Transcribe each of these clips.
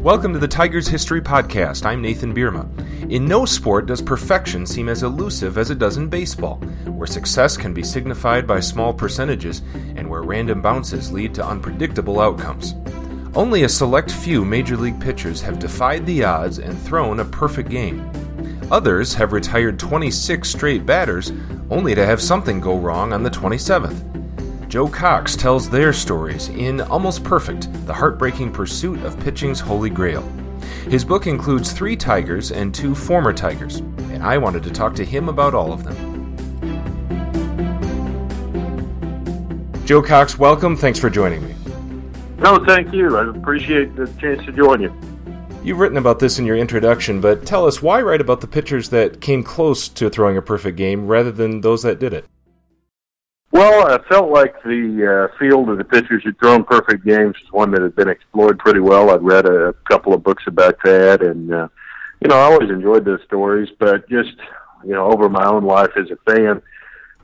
Welcome to the Tigers History Podcast. I'm Nathan Bierma. In no sport does perfection seem as elusive as it does in baseball, where success can be signified by small percentages and where random bounces lead to unpredictable outcomes. Only a select few major league pitchers have defied the odds and thrown a perfect game. Others have retired 26 straight batters only to have something go wrong on the 27th. Joe Cox tells their stories in Almost Perfect The Heartbreaking Pursuit of Pitching's Holy Grail. His book includes three Tigers and two former Tigers, and I wanted to talk to him about all of them. Joe Cox, welcome. Thanks for joining me. No, thank you. I appreciate the chance to join you. You've written about this in your introduction, but tell us why write about the pitchers that came close to throwing a perfect game rather than those that did it? Well, I felt like the uh, field of the pitchers who'd thrown perfect games was one that had been explored pretty well. I'd read a, couple of books about that, and uh, you know, I always enjoyed those stories. But just you know, over my own life as a fan,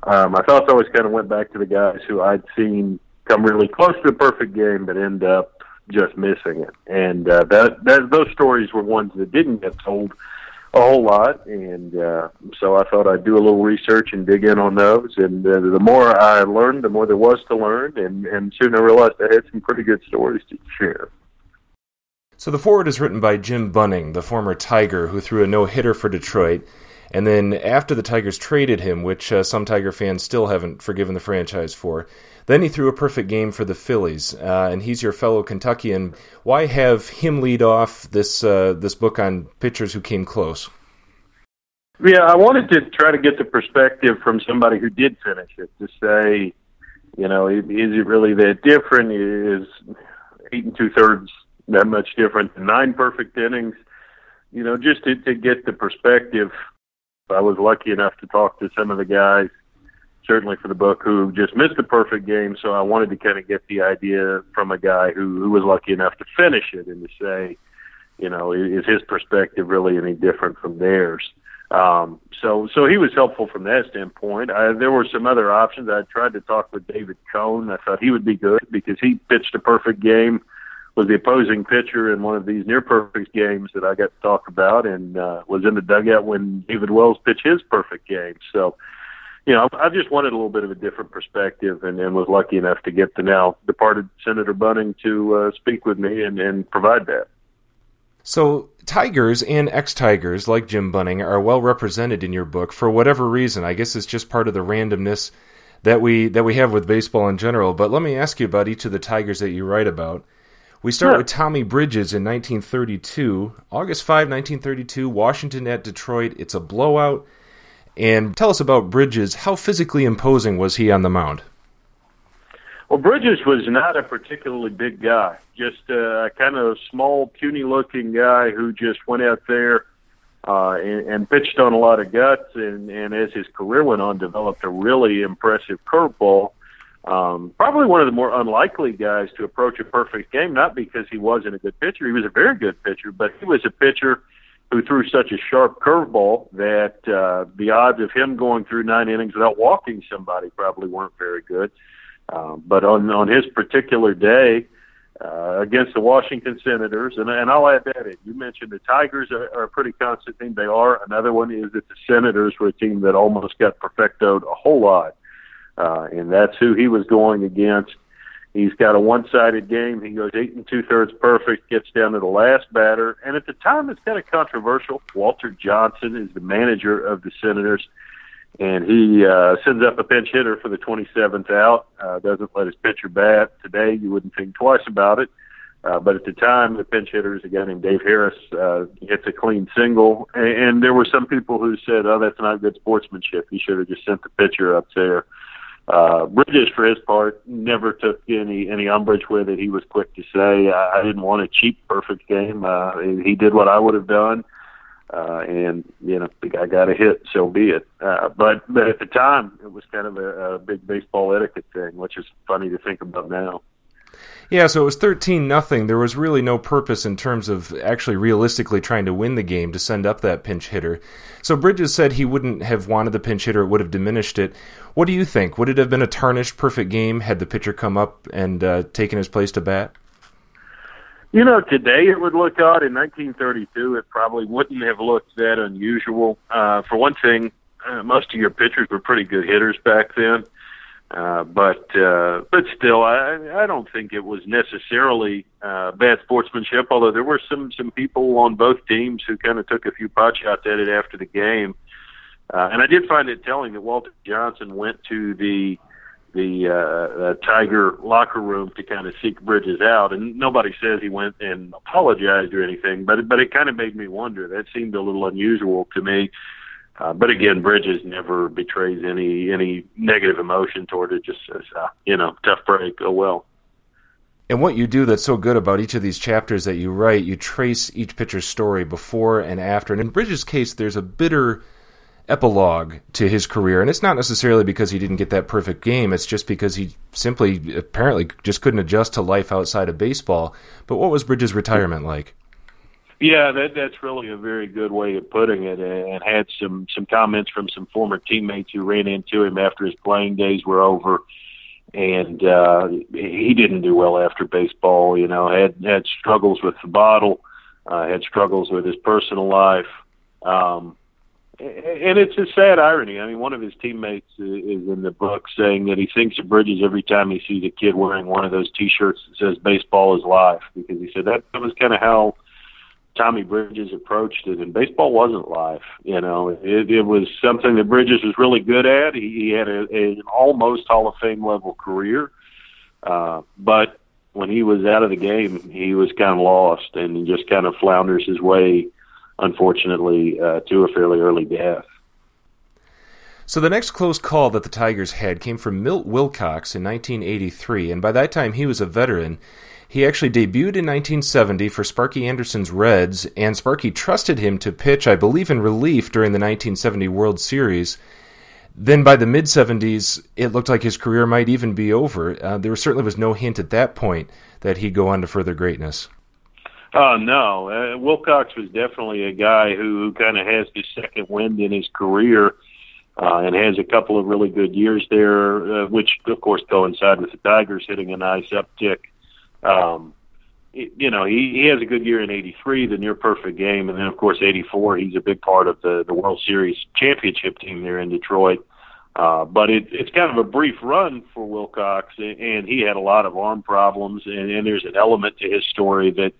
uh, my thoughts always kind of went back to the guys who I'd seen come really close to a perfect game, but end up just missing it. And uh, that, that those stories were ones that didn't get told a whole lot, and uh, so I thought I'd do a little research and dig in on those. And uh, the more I learned, the more there was to learn, and, and soon I realized I had some pretty good stories to share. So the foreword is written by Jim Bunning, the former Tiger who threw a no hitter for Detroit. And then after the Tigers traded him, which uh, some Tiger fans still haven't forgiven the franchise for, then he threw a perfect game for the Phillies, uh, and he's your fellow Kentuckian. Why have him lead off this uh, this book on pitchers who came close? Yeah, I wanted to try to get the perspective from somebody who did finish it to say, you know, is it really that different? Is eight and two thirds that much different than nine perfect innings? You know, just to, to get the perspective. I was lucky enough to talk to some of the guys certainly for the book who just missed a perfect game. So I wanted to kind of get the idea from a guy who, who was lucky enough to finish it and to say, you know, is his perspective really any different from theirs? Um, so, so he was helpful from that standpoint. I, there were some other options. I tried to talk with David Cone. I thought he would be good because he pitched a perfect game, was the opposing pitcher in one of these near perfect games that I got to talk about, and uh, was in the dugout when David Wells pitched his perfect game. So, you know, I just wanted a little bit of a different perspective, and, and was lucky enough to get the now departed Senator Bunning to uh, speak with me and, and provide that. So, Tigers and ex Tigers like Jim Bunning are well represented in your book for whatever reason. I guess it's just part of the randomness that we that we have with baseball in general. But let me ask you about each of the Tigers that you write about. We start yeah. with Tommy Bridges in 1932, August 5, 1932, Washington at Detroit. It's a blowout. And tell us about Bridges. How physically imposing was he on the mound? Well, Bridges was not a particularly big guy, just a kind of small, puny looking guy who just went out there uh, and, and pitched on a lot of guts. And, and as his career went on, developed a really impressive curveball. Um, probably one of the more unlikely guys to approach a perfect game, not because he wasn't a good pitcher. He was a very good pitcher, but he was a pitcher who threw such a sharp curveball that uh, the odds of him going through nine innings without walking somebody probably weren't very good. Um, but on on his particular day uh, against the Washington Senators, and, and I'll add that in. You mentioned the Tigers are, are a pretty constant team. They are. Another one is that the Senators were a team that almost got perfectoed a whole lot, uh, and that's who he was going against. He's got a one-sided game. He goes eight and two-thirds perfect, gets down to the last batter, and at the time it's kind of controversial. Walter Johnson is the manager of the Senators, and he uh, sends up a pinch hitter for the 27th out. Uh, doesn't let his pitcher bat. Today you wouldn't think twice about it, uh, but at the time the pinch hitter is a guy named Dave Harris. Uh, hits a clean single, and, and there were some people who said, "Oh, that's not good sportsmanship. He should have just sent the pitcher up there." Uh, Bridges, for his part, never took any any umbrage with it. He was quick to say, "I, didn't want a cheap, perfect game. Uh, he did what I would have done, uh, and you know, the guy got a hit, so be it." Uh, but but at the time, it was kind of a, a big baseball etiquette thing, which is funny to think about now. Yeah, so it was 13 nothing. There was really no purpose in terms of actually realistically trying to win the game to send up that pinch hitter. So Bridges said he wouldn't have wanted the pinch hitter, it would have diminished it. What do you think? Would it have been a tarnished perfect game had the pitcher come up and uh, taken his place to bat? You know, today it would look odd. In 1932, it probably wouldn't have looked that unusual. Uh, for one thing, uh, most of your pitchers were pretty good hitters back then. Uh, but uh, but still, I I don't think it was necessarily uh, bad sportsmanship. Although there were some some people on both teams who kind of took a few pot shots at it after the game, uh, and I did find it telling that Walter Johnson went to the the uh, uh, Tiger locker room to kind of seek Bridges out, and nobody says he went and apologized or anything. But but it kind of made me wonder. That seemed a little unusual to me. But again, Bridges never betrays any any negative emotion toward it. Just says, uh, you know, tough break. Oh well. And what you do that's so good about each of these chapters that you write, you trace each pitcher's story before and after. And in Bridges' case, there's a bitter epilogue to his career. And it's not necessarily because he didn't get that perfect game, it's just because he simply, apparently, just couldn't adjust to life outside of baseball. But what was Bridges' retirement like? Yeah, that that's really a very good way of putting it, and had some some comments from some former teammates who ran into him after his playing days were over, and uh, he didn't do well after baseball. You know, had had struggles with the bottle, uh, had struggles with his personal life, um, and it's a sad irony. I mean, one of his teammates is in the book saying that he thinks of Bridges every time he sees a kid wearing one of those T-shirts that says "Baseball is life," because he said that, that was kind of how Tommy Bridges approached it, and baseball wasn't life. You know, it, it was something that Bridges was really good at. He, he had a, a, an almost Hall of Fame level career, uh, but when he was out of the game, he was kind of lost and just kind of flounders his way, unfortunately, uh, to a fairly early death. So the next close call that the Tigers had came from Milt Wilcox in 1983, and by that time he was a veteran he actually debuted in 1970 for Sparky Anderson's Reds, and Sparky trusted him to pitch, I believe, in relief during the 1970 World Series. Then by the mid 70s, it looked like his career might even be over. Uh, there certainly was no hint at that point that he'd go on to further greatness. Oh no, uh, Wilcox was definitely a guy who, who kind of has his second wind in his career, uh, and has a couple of really good years there, uh, which of course coincide with the Tigers hitting a nice uptick um, you know, he, he has a good year in '83, the near perfect game, and then of course '84, he's a big part of the the World Series championship team there in Detroit. Uh, but it, it's kind of a brief run for Wilcox, and he had a lot of arm problems, and, and there's an element to his story that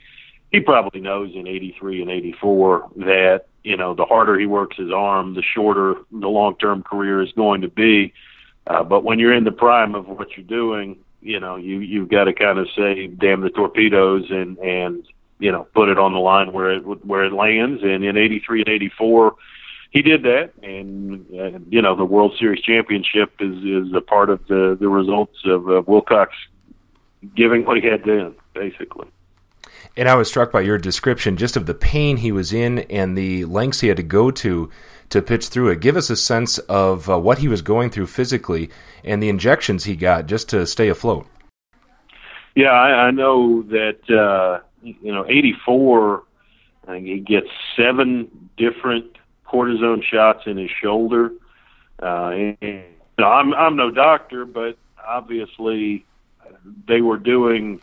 he probably knows in '83 and '84 that you know the harder he works his arm, the shorter the long-term career is going to be. Uh, but when you're in the prime of what you're doing, you know, you you've got to kind of say, "Damn the torpedoes," and and you know, put it on the line where it where it lands. And in '83 and '84, he did that, and uh, you know, the World Series championship is is a part of the the results of uh, Wilcox giving what he had then, basically. And I was struck by your description just of the pain he was in and the lengths he had to go to to pitch through it. Give us a sense of uh, what he was going through physically and the injections he got just to stay afloat. Yeah, I, I know that uh, you know '84. I think he gets seven different cortisone shots in his shoulder. Uh, and, you know, I'm I'm no doctor, but obviously they were doing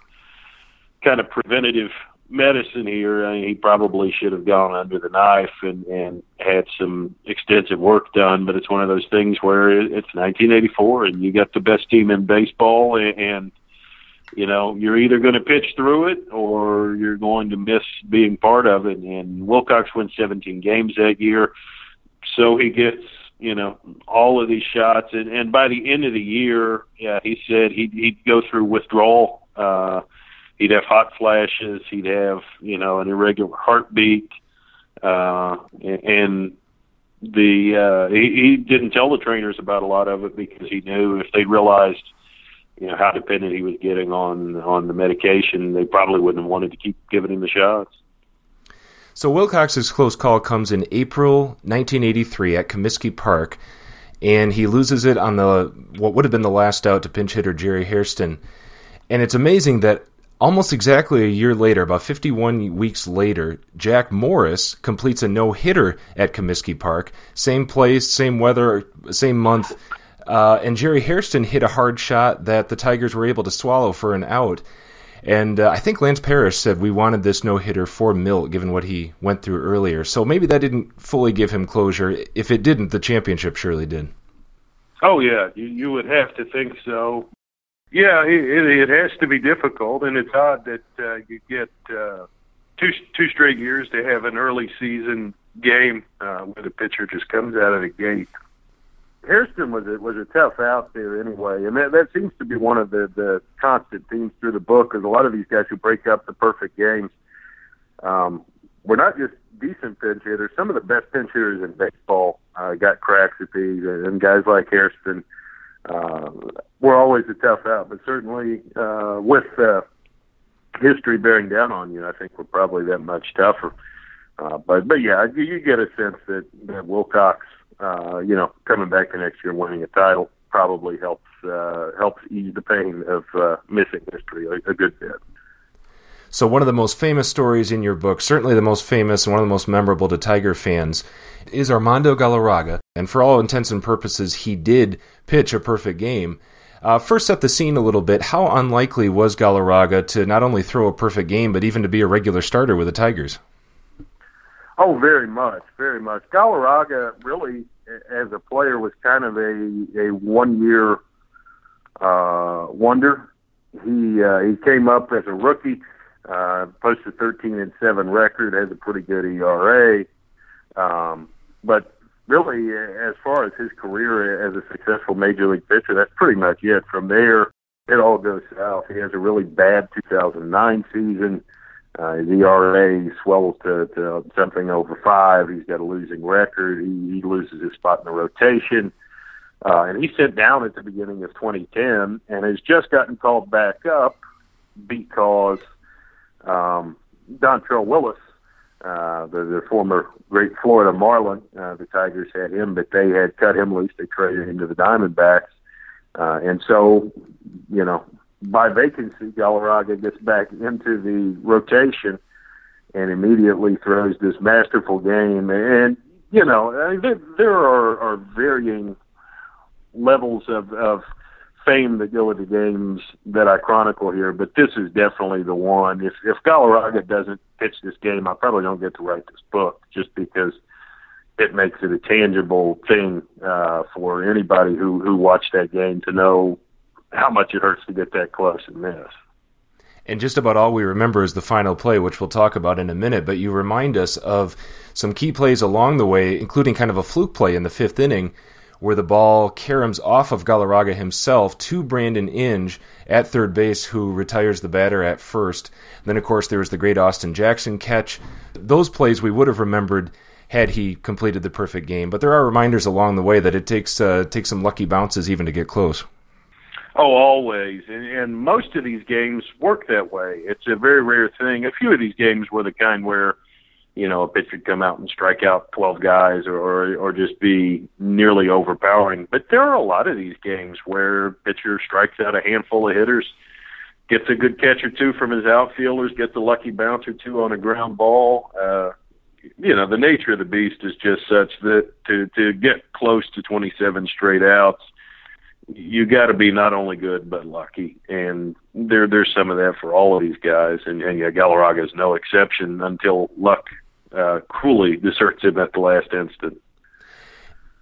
kind of preventative medicine here, I mean, he probably should have gone under the knife and, and had some extensive work done. But it's one of those things where it's 1984 and you got the best team in baseball, and, and you know you're either going to pitch through it or you're going to miss being part of it. And Wilcox wins 17 games that year, so he gets you know all of these shots. And, and by the end of the year, yeah, he said he'd, he'd go through withdrawal. Uh, he'd have hot flashes, he'd have you know an irregular heartbeat, uh, and the uh, he, he didn't tell the trainers about a lot of it because he knew if they realized you know how dependent he was getting on on the medication, they probably wouldn't have wanted to keep giving him the shots. So Wilcox's close call comes in April 1983 at Comiskey Park, and he loses it on the what would have been the last out to pinch hitter Jerry Hairston. And it's amazing that Almost exactly a year later, about 51 weeks later, Jack Morris completes a no hitter at Comiskey Park. Same place, same weather, same month. Uh, and Jerry Hairston hit a hard shot that the Tigers were able to swallow for an out. And uh, I think Lance Parrish said we wanted this no hitter for Milt, given what he went through earlier. So maybe that didn't fully give him closure. If it didn't, the championship surely did. Oh yeah, you, you would have to think so. Yeah, it, it has to be difficult, and it's odd that uh, you get uh, two two straight years to have an early season game uh, where the pitcher just comes out of the gate. Hairston was a, was a tough out there anyway, and that that seems to be one of the the constant themes through the book. Because a lot of these guys who break up the perfect games, um, were not just decent pinch hitters. Some of the best pinch hitters in baseball uh, got cracks at these, and guys like Hairston were always a tough out. But certainly uh, with uh, history bearing down on you, I think we're probably that much tougher. Uh, but but yeah, you, you get a sense that, that Wilcox uh, you know, coming back the next year winning a title probably helps uh, helps ease the pain of uh, missing history a, a good bit. So, one of the most famous stories in your book, certainly the most famous and one of the most memorable to Tiger fans, is Armando Galarraga. And for all intents and purposes, he did pitch a perfect game. Uh, first, set the scene a little bit. How unlikely was Galarraga to not only throw a perfect game, but even to be a regular starter with the Tigers? Oh, very much, very much. Galarraga really, as a player, was kind of a a one year uh, wonder. He uh, he came up as a rookie, uh, posted 13 and seven record, has a pretty good ERA, um, but really, as far as his career as a successful major league pitcher, that's pretty much it. From there, it all goes south. He has a really bad 2009 season. Uh, his ERA swells to, to something over five. He's got a losing record. He, he loses his spot in the rotation. Uh, and he sent down at the beginning of 2010 and has just gotten called back up because um, Dontrelle Willis, uh, the, the former great Florida Marlin, uh, the Tigers had him, but they had cut him loose. They traded him to the Diamondbacks. Uh, and so, you know, by vacancy, Galarraga gets back into the rotation and immediately throws this masterful game. And you know, I mean, there, there are, are varying levels of, of fame that go with the games that I chronicle here, but this is definitely the one. If if Galarraga doesn't pitch this game, I probably don't get to write this book just because it makes it a tangible thing uh, for anybody who who watched that game to know how much it hurts to get that close and miss. And just about all we remember is the final play, which we'll talk about in a minute. But you remind us of some key plays along the way, including kind of a fluke play in the fifth inning, where the ball caroms off of Galarraga himself to Brandon Inge at third base, who retires the batter at first. then, of course, there was the great Austin Jackson catch. Those plays we would have remembered had he completed the perfect game. But there are reminders along the way that it takes uh, takes some lucky bounces even to get close. Oh, always. And, and most of these games work that way. It's a very rare thing. A few of these games were the kind where, you know, a pitcher come out and strike out 12 guys or, or, or just be nearly overpowering. But there are a lot of these games where pitcher strikes out a handful of hitters, gets a good catch or two from his outfielders, gets a lucky bounce or two on a ground ball. Uh, you know, the nature of the beast is just such that to, to get close to 27 straight outs, you got to be not only good but lucky, and there there's some of that for all of these guys, and, and yeah, Galarraga is no exception until luck uh, cruelly deserts him at the last instant.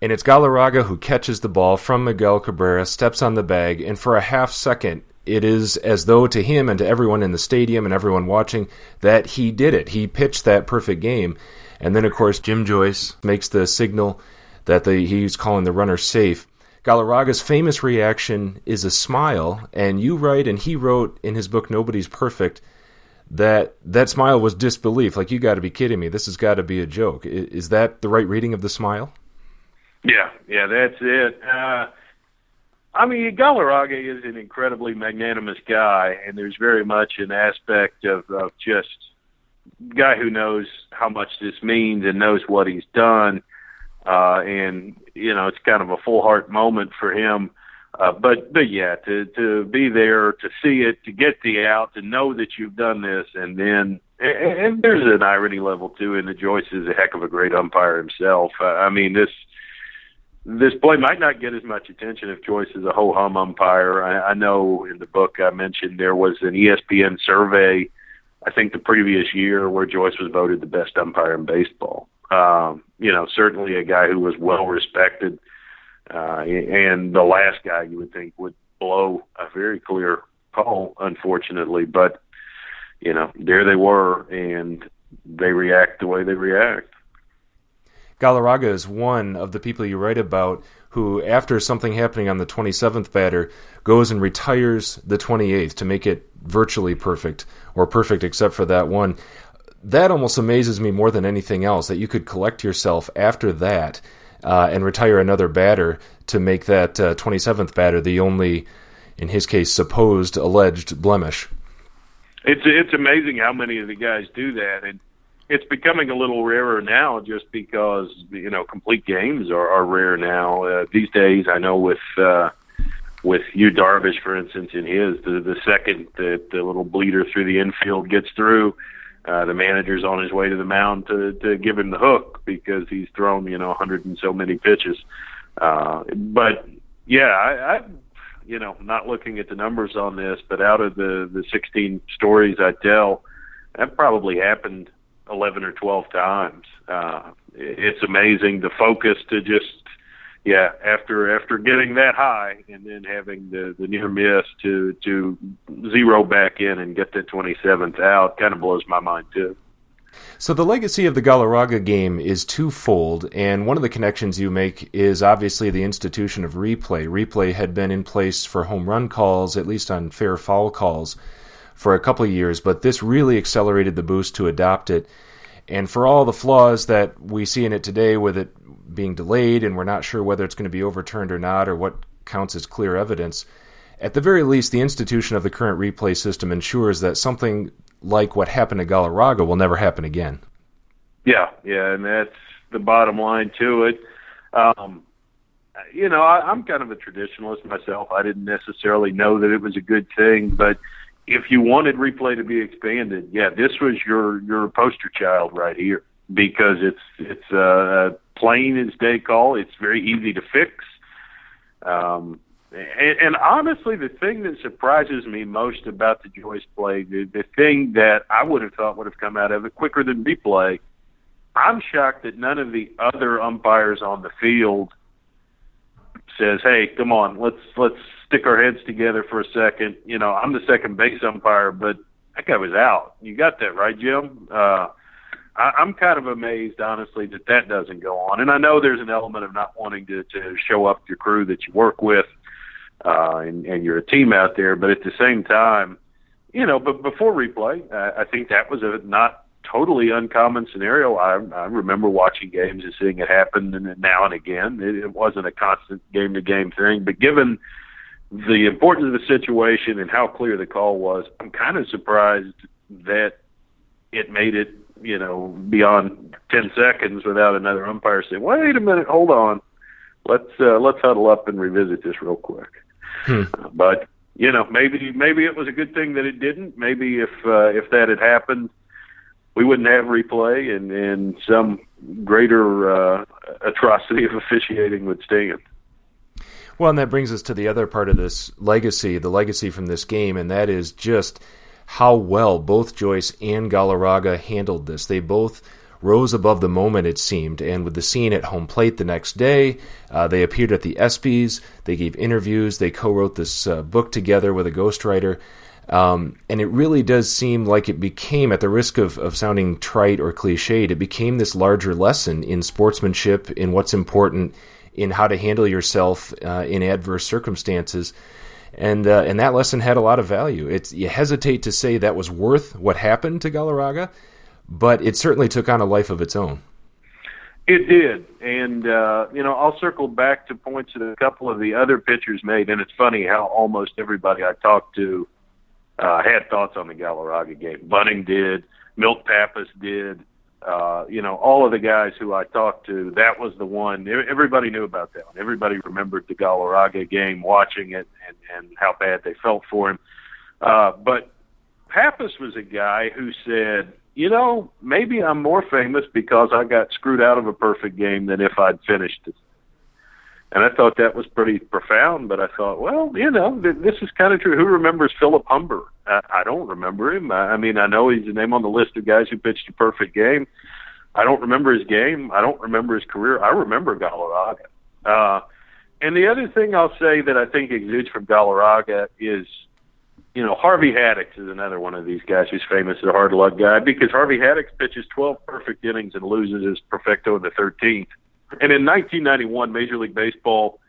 And it's Galarraga who catches the ball from Miguel Cabrera, steps on the bag, and for a half second, it is as though to him and to everyone in the stadium and everyone watching that he did it. He pitched that perfect game. And then, of course, Jim Joyce makes the signal that the, he's calling the runner safe. Galarraga's famous reaction is a smile, and you write, and he wrote in his book Nobody's Perfect, that that smile was disbelief. Like, you got to be kidding me. This has got to be a joke. Is that the right reading of the smile? Yeah, yeah, that's it. Uh, I mean, Galarraga is an incredibly magnanimous guy, and there's very much an aspect of, of just guy who knows how much this means and knows what he's done uh, and you know it's kind of a full heart moment for him. Uh, but but yeah, to to be there, to see it, to get the out, to know that you've done this, and then and, and there's an irony level too. And the Joyce is a heck of a great umpire himself. Uh, I mean this this play might not get as much attention if Joyce is a ho hum umpire. I, I know in the book I mentioned there was an ESPN survey, I think the previous year, where Joyce was voted the best umpire in baseball. Um, you know, certainly a guy who was well respected, uh, and the last guy you would think would blow a very clear call, unfortunately. But you know, there they were, and they react the way they react. Galarraga is one of the people you write about who, after something happening on the 27th batter, goes and retires the 28th to make it virtually perfect, or perfect except for that one. That almost amazes me more than anything else that you could collect yourself after that uh, and retire another batter to make that uh, 27th batter the only, in his case, supposed alleged blemish. It's it's amazing how many of the guys do that, and it's becoming a little rarer now just because you know complete games are, are rare now uh, these days. I know with uh, with Yu Darvish, for instance, in his the the second that the little bleeder through the infield gets through, uh, the manager's on his way to the mound to to give him the hook because he's thrown you know a hundred and so many pitches. Uh, but yeah, I, I you know not looking at the numbers on this, but out of the the 16 stories I tell, that probably happened 11 or 12 times. Uh, it's amazing the focus to just, yeah, after after getting that high and then having the the near miss to to zero back in and get the 27th out kind of blows my mind too. So the legacy of the Galarraga game is twofold, and one of the connections you make is obviously the institution of replay. Replay had been in place for home run calls, at least on fair foul calls, for a couple of years, but this really accelerated the boost to adopt it. And for all the flaws that we see in it today, with it being delayed and we're not sure whether it's going to be overturned or not, or what counts as clear evidence, at the very least, the institution of the current replay system ensures that something like what happened to Galarraga will never happen again. Yeah, yeah, and that's the bottom line to it. Um, you know, I, I'm kind of a traditionalist myself. I didn't necessarily know that it was a good thing, but if you wanted replay to be expanded, yeah, this was your your poster child right here because it's it's uh, plain as day call. It's very easy to fix. Um, and, and honestly, the thing that surprises me most about the Joyce play, the, the thing that I would have thought would have come out of it quicker than replay, I'm shocked that none of the other umpires on the field says, "Hey, come on, let's let's stick our heads together for a second. You know, I'm the second base umpire, but that guy was out. You got that right, Jim? Uh, I, I'm kind of amazed, honestly, that that doesn't go on. And I know there's an element of not wanting to, to show up your crew that you work with, uh, and, and you're a team out there. But at the same time, you know, but before replay, uh, I think that was a not totally uncommon scenario. I, I remember watching games and seeing it happen now and again. It, it wasn't a constant game to game thing, but given the importance of the situation and how clear the call was, I'm kind of surprised that it made it, you know, beyond 10 seconds without another umpire saying, "Wait a minute, hold on, let's uh, let's huddle up and revisit this real quick." Hmm. But you know, maybe maybe it was a good thing that it didn't. Maybe if uh, if that had happened, we wouldn't have replay, and and some greater uh, atrocity of officiating would stand. Well, and that brings us to the other part of this legacy, the legacy from this game, and that is just how well both Joyce and Galarraga handled this. They both rose above the moment, it seemed, and with the scene at home plate the next day, uh, they appeared at the ESPYs, they gave interviews, they co wrote this uh, book together with a ghostwriter. Um, and it really does seem like it became, at the risk of, of sounding trite or cliched, it became this larger lesson in sportsmanship, in what's important in how to handle yourself uh, in adverse circumstances. And uh, and that lesson had a lot of value. It's you hesitate to say that was worth what happened to Galarraga, but it certainly took on a life of its own. It did, and uh, you know I'll circle back to points that a couple of the other pitchers made, and it's funny how almost everybody I talked to uh, had thoughts on the Galarraga game. Bunning did, Milt Pappas did, uh, you know, all of the guys who I talked to, that was the one. Everybody knew about that one. Everybody remembered the Galarraga game, watching it, and, and how bad they felt for him. Uh, but Pappas was a guy who said, you know, maybe I'm more famous because I got screwed out of a perfect game than if I'd finished it. And I thought that was pretty profound, but I thought, well, you know, th- this is kind of true. Who remembers Philip Humber? I, I don't remember him. I, I mean, I know he's a name on the list of guys who pitched a perfect game. I don't remember his game. I don't remember his career. I remember Galarraga. Uh, and the other thing I'll say that I think exudes from Galarraga is, you know, Harvey Haddix is another one of these guys who's famous as a hard luck guy because Harvey Haddix pitches 12 perfect innings and loses his perfecto in the 13th. And in 1991, Major League Baseball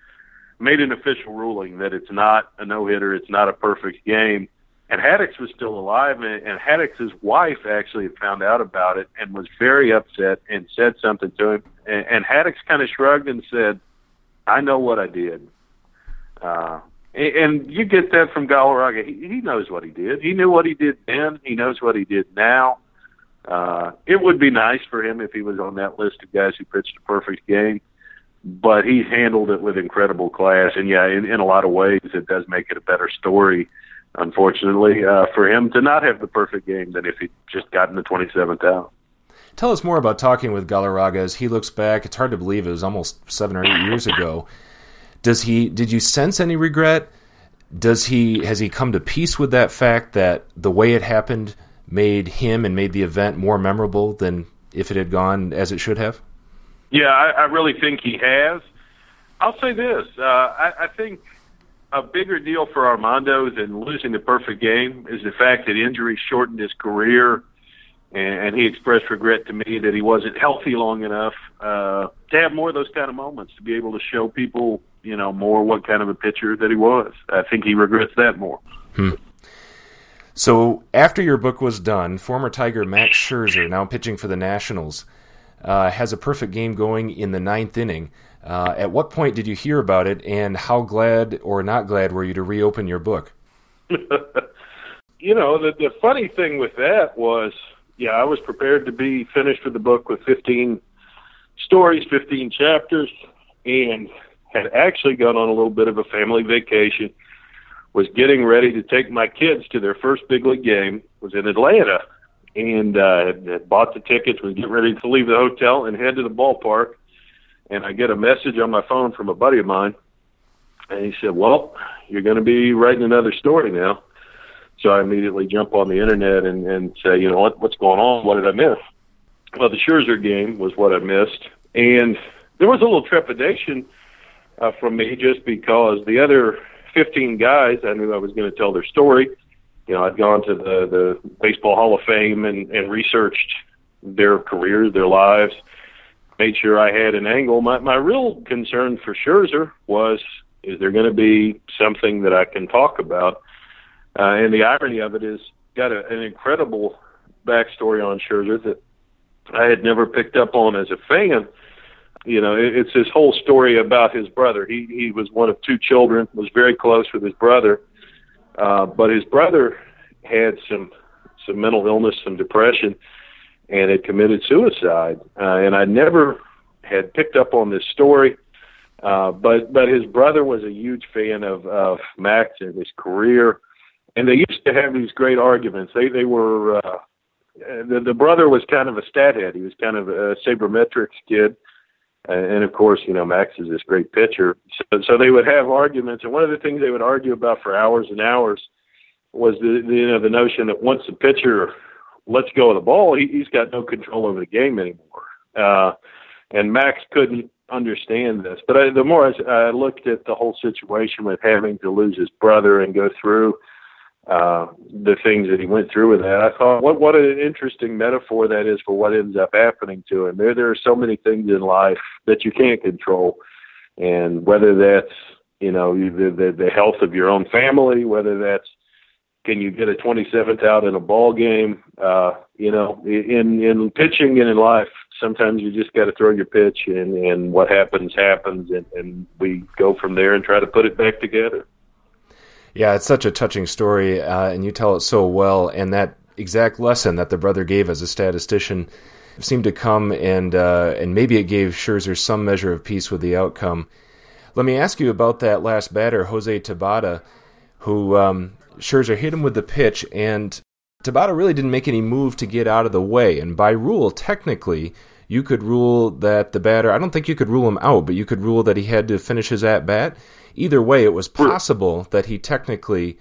made an official ruling that it's not a no hitter, it's not a perfect game. And Haddix was still alive, and, and Haddix's wife actually found out about it and was very upset and said something to him. And, and Haddix kind of shrugged and said, "I know what I did." Uh, and, and you get that from Galarraga. He, he knows what he did. He knew what he did then. He knows what he did now. Uh, it would be nice for him if he was on that list of guys who pitched a perfect game, but he handled it with incredible class. And yeah, in, in a lot of ways, it does make it a better story, unfortunately, uh, for him to not have the perfect game than if he'd just gotten the 27th out. Tell us more about talking with Galarraga as he looks back. It's hard to believe it was almost seven or eight years ago. Does he? Did you sense any regret? Does he? Has he come to peace with that fact that the way it happened? Made him and made the event more memorable than if it had gone as it should have? Yeah, I, I really think he has. I'll say this: uh, I, I think a bigger deal for Armando than losing the perfect game is the fact that injury shortened his career, and, and he expressed regret to me that he wasn't healthy long enough uh, to have more of those kind of moments to be able to show people, you know, more what kind of a pitcher that he was. I think he regrets that more. Hmm. So after your book was done, former Tiger Max Scherzer, now pitching for the Nationals, uh, has a perfect game going in the ninth inning. Uh, at what point did you hear about it, and how glad or not glad were you to reopen your book? you know, the, the funny thing with that was, yeah, I was prepared to be finished with the book with 15 stories, 15 chapters, and had actually gone on a little bit of a family vacation was getting ready to take my kids to their first big league game. Was in Atlanta, and uh, had, bought the tickets. Was getting ready to leave the hotel and head to the ballpark. And I get a message on my phone from a buddy of mine, and he said, "Well, you're going to be writing another story now." So I immediately jump on the internet and, and say, you know what, what's going on? What did I miss? Well, the Scherzer game was what I missed, and there was a little trepidation uh, from me just because the other 15 guys. I knew I was going to tell their story. You know, I'd gone to the the Baseball Hall of Fame and, and researched their careers, their lives, made sure I had an angle. My my real concern for Scherzer was is there going to be something that I can talk about? Uh, and the irony of it is, got a, an incredible backstory on Scherzer that I had never picked up on as a fan you know, it, it's his whole story about his brother. He he was one of two children, was very close with his brother, uh, but his brother had some some mental illness, some depression, and had committed suicide. Uh, and I never had picked up on this story, uh, but but his brother was a huge fan of of Max and his career, and they used to have these great arguments. They they were. Uh, the, the brother was kind of a stat head. He was kind of a sabermetrics kid, and of course, you know, Max is this great pitcher. So, so they would have arguments, and one of the things they would argue about for hours and hours was the, the you know the notion that once the pitcher lets go of the ball, he, he's got no control over the game anymore. Uh, and Max couldn't understand this. But I, the more I, I looked at the whole situation with having to lose his brother and go through uh, the things that he went through with that. I thought, what what an interesting metaphor that is for what ends up happening to him. There there are so many things in life that you can't control, and whether that's you know the the, the health of your own family, whether that's can you get a 27th out in a ball game? Uh, you know, in in pitching and in life, sometimes you just got to throw your pitch, and and what happens happens, and and we go from there and try to put it back together. Yeah, it's such a touching story, uh, and you tell it so well. And that exact lesson that the brother gave as a statistician seemed to come, and uh, and maybe it gave Scherzer some measure of peace with the outcome. Let me ask you about that last batter, Jose Tabata, who um, Scherzer hit him with the pitch, and Tabata really didn't make any move to get out of the way. And by rule, technically, you could rule that the batter, I don't think you could rule him out, but you could rule that he had to finish his at bat. Either way, it was possible that he technically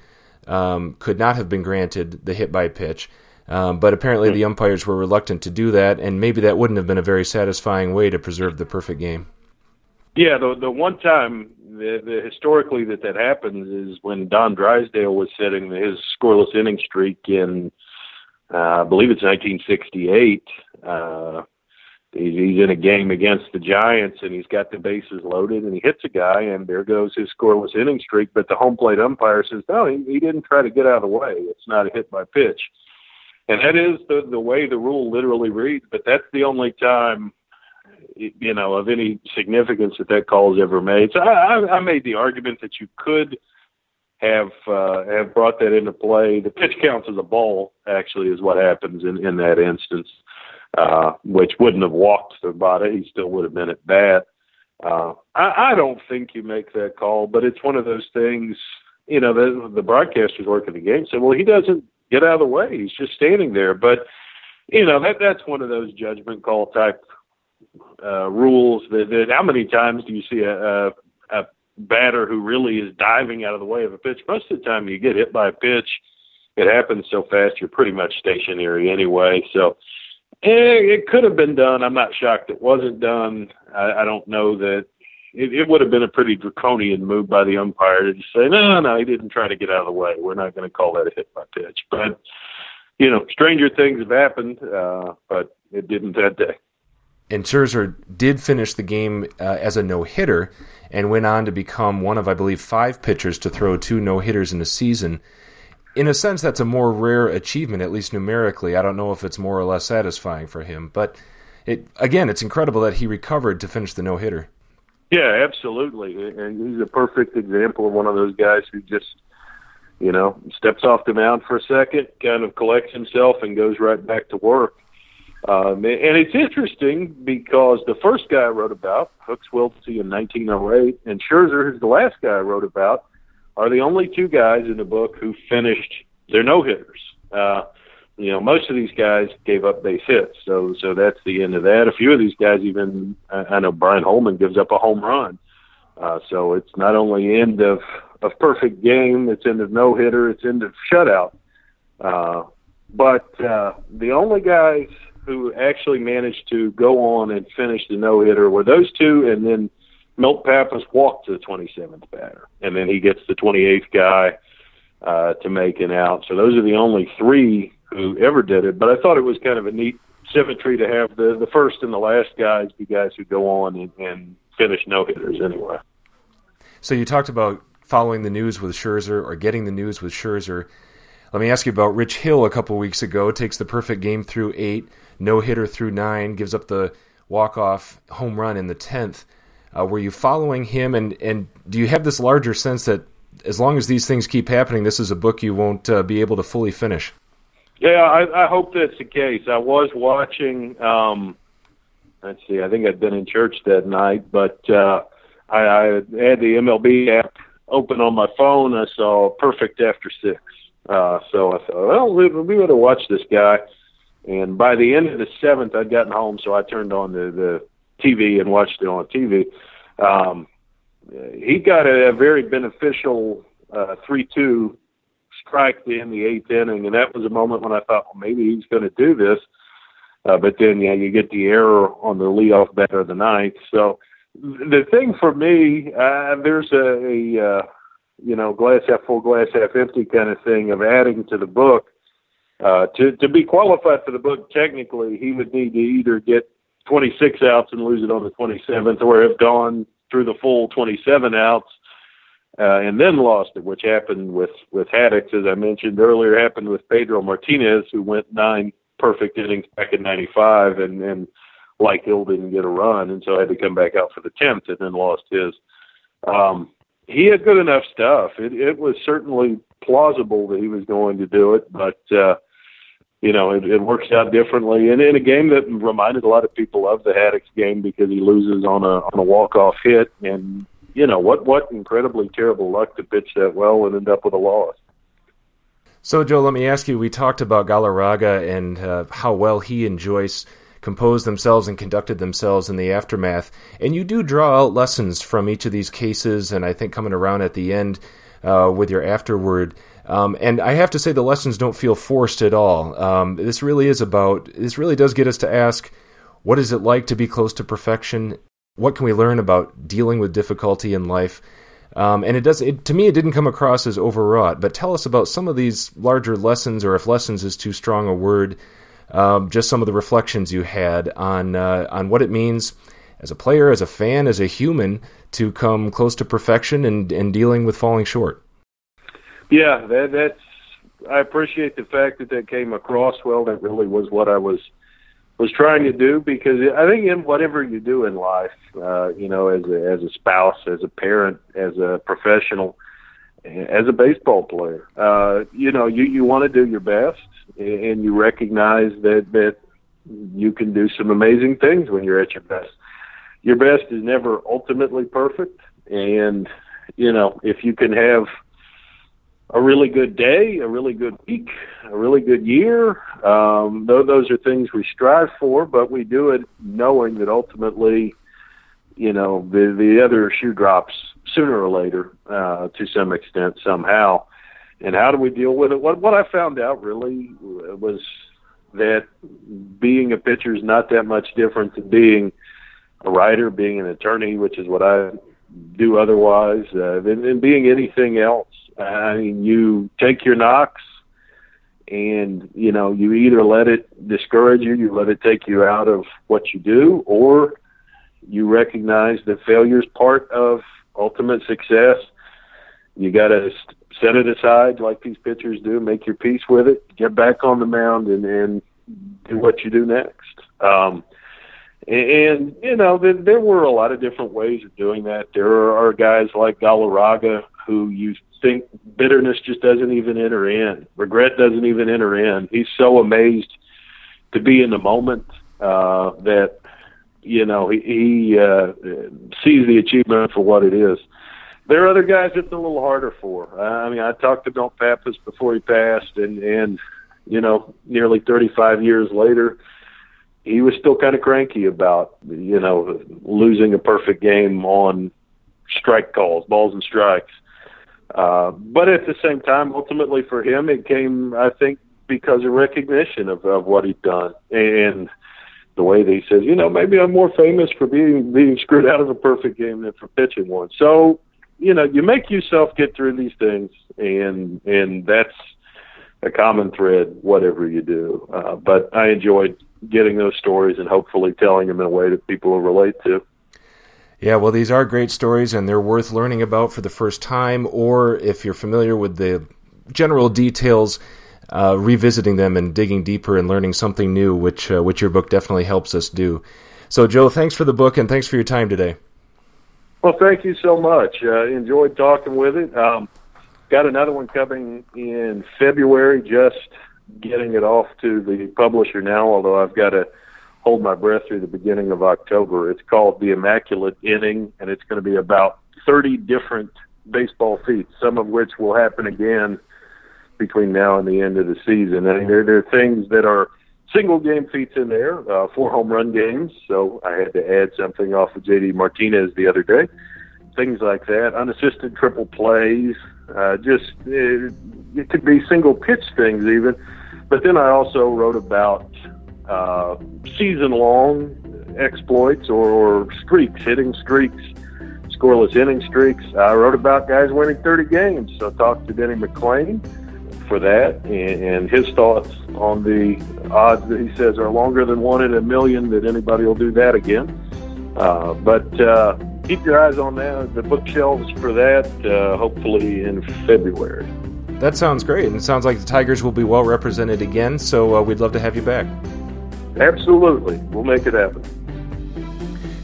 um, could not have been granted the hit by pitch. Um, but apparently, the umpires were reluctant to do that, and maybe that wouldn't have been a very satisfying way to preserve the perfect game. Yeah, the the one time the, the historically that that happens is when Don Drysdale was setting his scoreless inning streak in, uh, I believe it's 1968. Uh, he's, in a game against the Giants and he's got the bases loaded and he hits a guy and there goes his scoreless inning streak. But the home plate umpire says, no, he, he didn't try to get out of the way. It's not a hit by pitch. And that is the, the way the rule literally reads, but that's the only time you know, of any significance that that call is ever made. So I, I made the argument that you could have uh, have brought that into play. The pitch counts as a ball, actually, is what happens in in that instance, uh, which wouldn't have walked the body. He still would have been at bat. Uh, I, I don't think you make that call, but it's one of those things. You know, the, the broadcasters working the game said, "Well, he doesn't get out of the way; he's just standing there." But you know, that that's one of those judgment call type uh, rules that, that how many times do you see a, a, a batter who really is diving out of the way of a pitch? Most of the time you get hit by a pitch, it happens so fast you're pretty much stationary anyway. So it could have been done. I'm not shocked it wasn't done. I, I don't know that it, it would have been a pretty draconian move by the umpire to just say, no, no, he didn't try to get out of the way. We're not going to call that a hit by pitch. But, you know, stranger things have happened, uh, but it didn't that day and Scherzer did finish the game uh, as a no hitter and went on to become one of, I believe, five pitchers to throw two no hitters in a season. In a sense, that's a more rare achievement, at least numerically. I don't know if it's more or less satisfying for him, but it again, it's incredible that he recovered to finish the no hitter. Yeah, absolutely, and he's a perfect example of one of those guys who just, you know, steps off the mound for a second, kind of collects himself, and goes right back to work. Um, and it's interesting because the first guy I wrote about, Hooks Wiltse in 1908, and Scherzer, who's the last guy I wrote about, are the only two guys in the book who finished their no hitters. Uh, you know, most of these guys gave up base hits, so so that's the end of that. A few of these guys, even I, know Brian Holman gives up a home run. Uh, so it's not only end of of perfect game, it's end of no hitter, it's end of shutout. Uh, but uh, the only guys who actually managed to go on and finish the no hitter were those two, and then Milt Pappas walked to the 27th batter, and then he gets the 28th guy uh, to make an out. So those are the only three who ever did it. But I thought it was kind of a neat symmetry to have the the first and the last guys be guys who go on and, and finish no hitters anyway. So you talked about following the news with Scherzer or getting the news with Scherzer. Let me ask you about Rich Hill a couple weeks ago. Takes the perfect game through eight no hitter through nine, gives up the walk off home run in the tenth. Uh, were you following him, and and do you have this larger sense that as long as these things keep happening, this is a book you won't uh, be able to fully finish? Yeah, I, I hope that's the case. I was watching. Um, let's see, I think I'd been in church that night, but uh, I, I had the MLB app open on my phone. I saw perfect after six. Uh, so I thought, well, we, we have watched this guy. And by the end of the seventh, I'd gotten home, so I turned on the, the TV and watched it on TV. Um, he got a, a very beneficial uh, 3 2 strike in the eighth inning, and that was a moment when I thought, well, maybe he's going to do this. Uh, but then, yeah, you get the error on the leadoff batter of the ninth. So the thing for me, uh, there's a, a uh, you know, glass half full, glass half empty kind of thing of adding to the book uh, to to be qualified for the book, technically, he would need to either get 26 outs and lose it on the 27th, or have gone through the full 27 outs uh, and then lost it, which happened with with Haddix, as I mentioned earlier, happened with Pedro Martinez, who went nine perfect innings back in '95, and and like Hill didn't get a run, and so had to come back out for the 10th, and then lost his. Um, he had good enough stuff. It, it was certainly plausible that he was going to do it, but uh, you know, it, it works out differently. And in a game that reminded a lot of people of the Haddix game because he loses on a on a walk off hit, and you know what what incredibly terrible luck to pitch that well and end up with a loss. So, Joe, let me ask you. We talked about Galarraga and uh, how well he and Joyce composed themselves and conducted themselves in the aftermath. And you do draw out lessons from each of these cases, and I think coming around at the end uh, with your afterword. Um, and I have to say, the lessons don't feel forced at all. Um, this really is about, this really does get us to ask what is it like to be close to perfection? What can we learn about dealing with difficulty in life? Um, and it does. It, to me, it didn't come across as overwrought. But tell us about some of these larger lessons, or if lessons is too strong a word, um, just some of the reflections you had on uh, on what it means as a player, as a fan, as a human to come close to perfection and, and dealing with falling short. Yeah, that, that's. I appreciate the fact that that came across well. That really was what I was was trying to do because I think in whatever you do in life, uh, you know, as a, as a spouse, as a parent, as a professional, as a baseball player, uh, you know, you you want to do your best, and you recognize that that you can do some amazing things when you're at your best. Your best is never ultimately perfect, and you know, if you can have a really good day, a really good week, a really good year. Um, those are things we strive for, but we do it knowing that ultimately, you know, the the other shoe drops sooner or later uh, to some extent somehow. And how do we deal with it? What what I found out really was that being a pitcher is not that much different than being a writer, being an attorney, which is what I do otherwise, uh, than, than being anything else I mean, you take your knocks, and you know you either let it discourage you, you let it take you out of what you do, or you recognize that failure is part of ultimate success. You got to set it aside like these pitchers do, make your peace with it, get back on the mound, and and do what you do next. Um, and, you know, there, there were a lot of different ways of doing that. There are guys like Galarraga who you think bitterness just doesn't even enter in, regret doesn't even enter in. He's so amazed to be in the moment uh, that you know he, he uh, sees the achievement for what it is. There are other guys it's a little harder for. I mean, I talked to Milt Pappas before he passed, and and you know, nearly 35 years later, he was still kind of cranky about you know losing a perfect game on strike calls, balls and strikes. Uh, but at the same time, ultimately for him, it came, I think, because of recognition of, of what he'd done and the way that he says, you know, maybe I'm more famous for being being screwed out of a perfect game than for pitching one. So, you know, you make yourself get through these things, and and that's a common thread, whatever you do. Uh, but I enjoyed getting those stories and hopefully telling them in a way that people will relate to. Yeah, well, these are great stories, and they're worth learning about for the first time, or if you're familiar with the general details, uh, revisiting them and digging deeper and learning something new, which uh, which your book definitely helps us do. So, Joe, thanks for the book and thanks for your time today. Well, thank you so much. Uh, enjoyed talking with it. Um, got another one coming in February. Just getting it off to the publisher now, although I've got to hold my breath through the beginning of October. It's called The Immaculate Inning, and it's going to be about 30 different baseball feats, some of which will happen again between now and the end of the season. I there, there are things that are single game feats in there, uh, four home run games. So I had to add something off of JD Martinez the other day. Things like that, unassisted triple plays, uh, just it, it could be single pitch things even. But then I also wrote about uh, season long exploits or, or streaks, hitting streaks, scoreless inning streaks. I wrote about guys winning 30 games. So I talked to Denny McLain for that and, and his thoughts on the odds that he says are longer than one in a million that anybody will do that again. Uh, but uh, keep your eyes on that, the bookshelves for that, uh, hopefully in February. That sounds great. And it sounds like the Tigers will be well represented again, so uh, we'd love to have you back. Absolutely. We'll make it happen.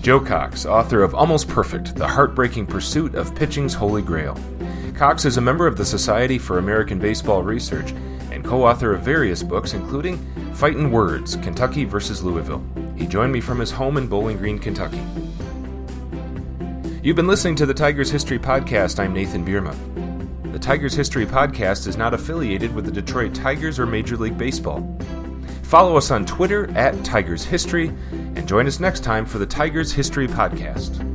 Joe Cox, author of Almost Perfect The Heartbreaking Pursuit of Pitching's Holy Grail. Cox is a member of the Society for American Baseball Research and co author of various books, including Fightin' Words Kentucky versus Louisville. He joined me from his home in Bowling Green, Kentucky. You've been listening to the Tigers History Podcast. I'm Nathan Bierma. The Tigers History Podcast is not affiliated with the Detroit Tigers or Major League Baseball. Follow us on Twitter at Tigers History and join us next time for the Tigers History Podcast.